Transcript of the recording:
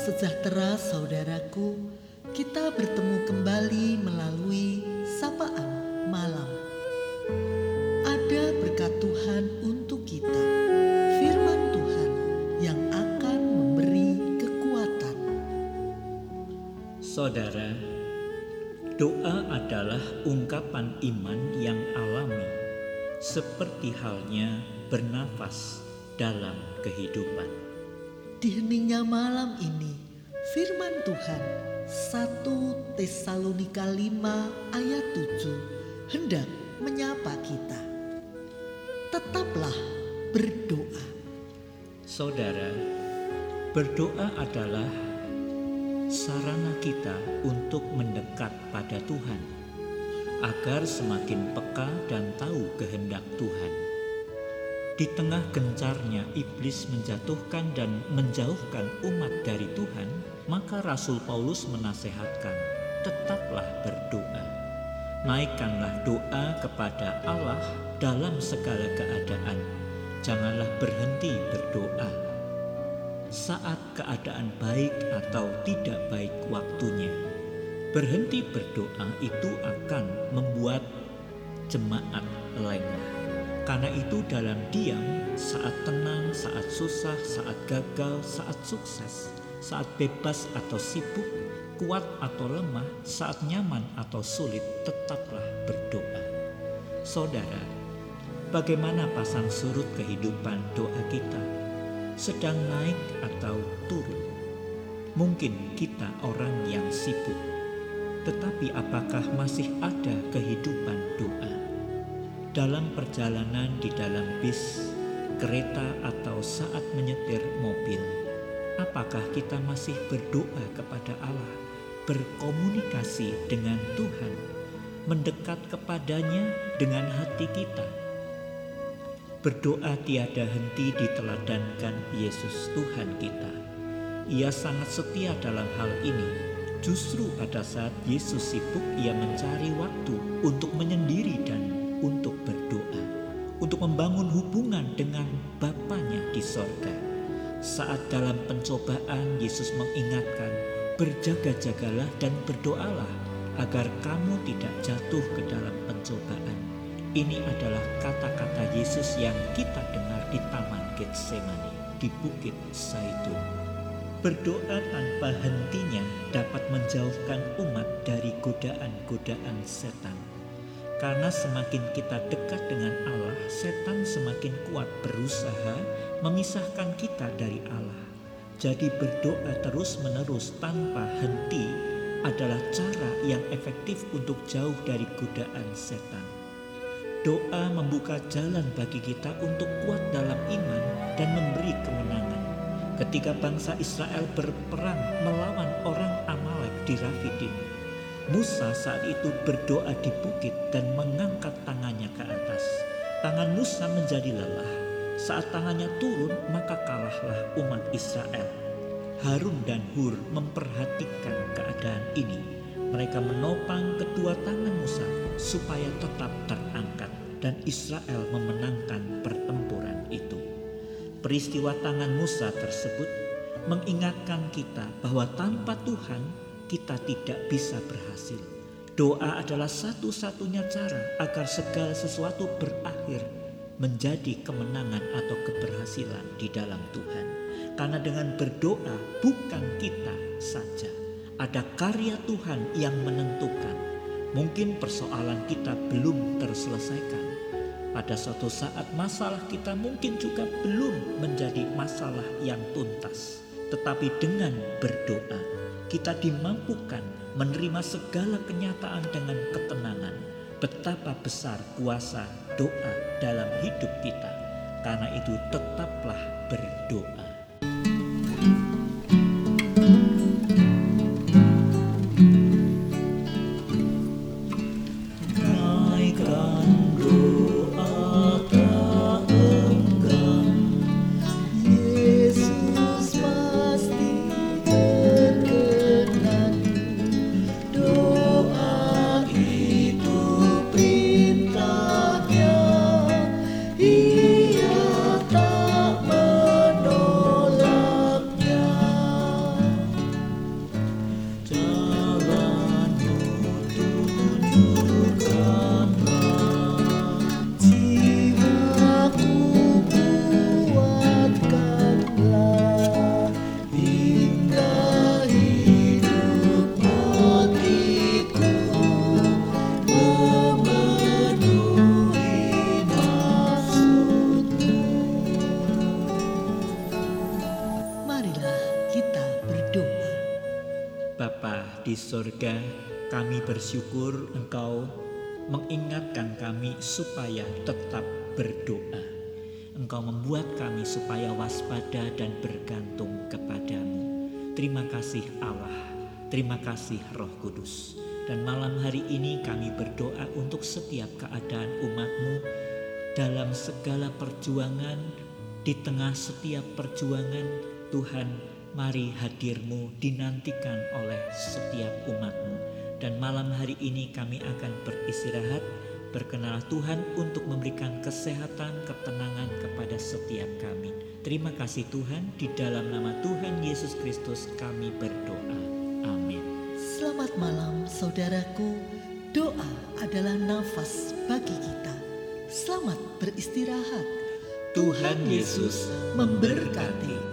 sejahtera saudaraku, kita bertemu kembali melalui sapaan malam. Ada berkat Tuhan untuk kita, firman Tuhan yang akan memberi kekuatan. Saudara, doa adalah ungkapan iman yang alami, seperti halnya bernafas dalam kehidupan. Di heningnya malam ini, firman Tuhan 1 Tesalonika 5 ayat 7 hendak menyapa kita. Tetaplah berdoa. Saudara, berdoa adalah sarana kita untuk mendekat pada Tuhan, agar semakin peka dan tahu kehendak Tuhan. Di tengah gencarnya iblis menjatuhkan dan menjauhkan umat dari Tuhan, maka Rasul Paulus menasehatkan, tetaplah berdoa. Naikkanlah doa kepada Allah dalam segala keadaan. Janganlah berhenti berdoa. Saat keadaan baik atau tidak baik waktunya, berhenti berdoa itu akan membuat jemaat lengah. Karena itu dalam diam, saat tenang, saat susah, saat gagal, saat sukses, saat bebas atau sibuk, kuat atau lemah, saat nyaman atau sulit, tetaplah berdoa. Saudara, bagaimana pasang surut kehidupan doa kita? Sedang naik atau turun? Mungkin kita orang yang sibuk, tetapi apakah masih ada kehidupan doa? Dalam perjalanan di dalam bis, kereta, atau saat menyetir mobil, apakah kita masih berdoa kepada Allah, berkomunikasi dengan Tuhan, mendekat kepadanya dengan hati kita? Berdoa tiada henti diteladankan Yesus Tuhan kita. Ia sangat setia dalam hal ini. Justru pada saat Yesus sibuk, ia mencari waktu untuk menyendiri dan untuk berdoa, untuk membangun hubungan dengan Bapaknya di sorga. Saat dalam pencobaan Yesus mengingatkan, berjaga-jagalah dan berdoalah agar kamu tidak jatuh ke dalam pencobaan. Ini adalah kata-kata Yesus yang kita dengar di Taman Getsemani di Bukit Saitun. Berdoa tanpa hentinya dapat menjauhkan umat dari godaan-godaan setan karena semakin kita dekat dengan Allah, setan semakin kuat berusaha memisahkan kita dari Allah. Jadi berdoa terus-menerus tanpa henti adalah cara yang efektif untuk jauh dari godaan setan. Doa membuka jalan bagi kita untuk kuat dalam iman dan memberi kemenangan. Ketika bangsa Israel berperang melawan orang Amalek di Rafidim, Musa saat itu berdoa di bukit dan mengangkat tangannya ke atas. Tangan Musa menjadi lelah. Saat tangannya turun, maka kalahlah umat Israel. Harun dan Hur memperhatikan keadaan ini. Mereka menopang kedua tangan Musa supaya tetap terangkat dan Israel memenangkan pertempuran itu. Peristiwa tangan Musa tersebut mengingatkan kita bahwa tanpa Tuhan kita tidak bisa berhasil. Doa adalah satu-satunya cara agar segala sesuatu berakhir menjadi kemenangan atau keberhasilan di dalam Tuhan. Karena dengan berdoa bukan kita saja. Ada karya Tuhan yang menentukan. Mungkin persoalan kita belum terselesaikan. Pada suatu saat masalah kita mungkin juga belum menjadi masalah yang tuntas. Tetapi dengan berdoa kita dimampukan menerima segala kenyataan dengan ketenangan. Betapa besar kuasa doa dalam hidup kita. Karena itu tetaplah berdoa. Sorga, kami bersyukur Engkau mengingatkan kami supaya tetap berdoa. Engkau membuat kami supaya waspada dan bergantung kepadamu. Terima kasih Allah, terima kasih Roh Kudus. Dan malam hari ini kami berdoa untuk setiap keadaan umatmu dalam segala perjuangan, di tengah setiap perjuangan Tuhan mari hadirmu dinantikan oleh setiap umatmu. Dan malam hari ini kami akan beristirahat, berkenal Tuhan untuk memberikan kesehatan, ketenangan kepada setiap kami. Terima kasih Tuhan, di dalam nama Tuhan Yesus Kristus kami berdoa. Amin. Selamat malam saudaraku, doa adalah nafas bagi kita. Selamat beristirahat. Tuhan Yesus memberkati.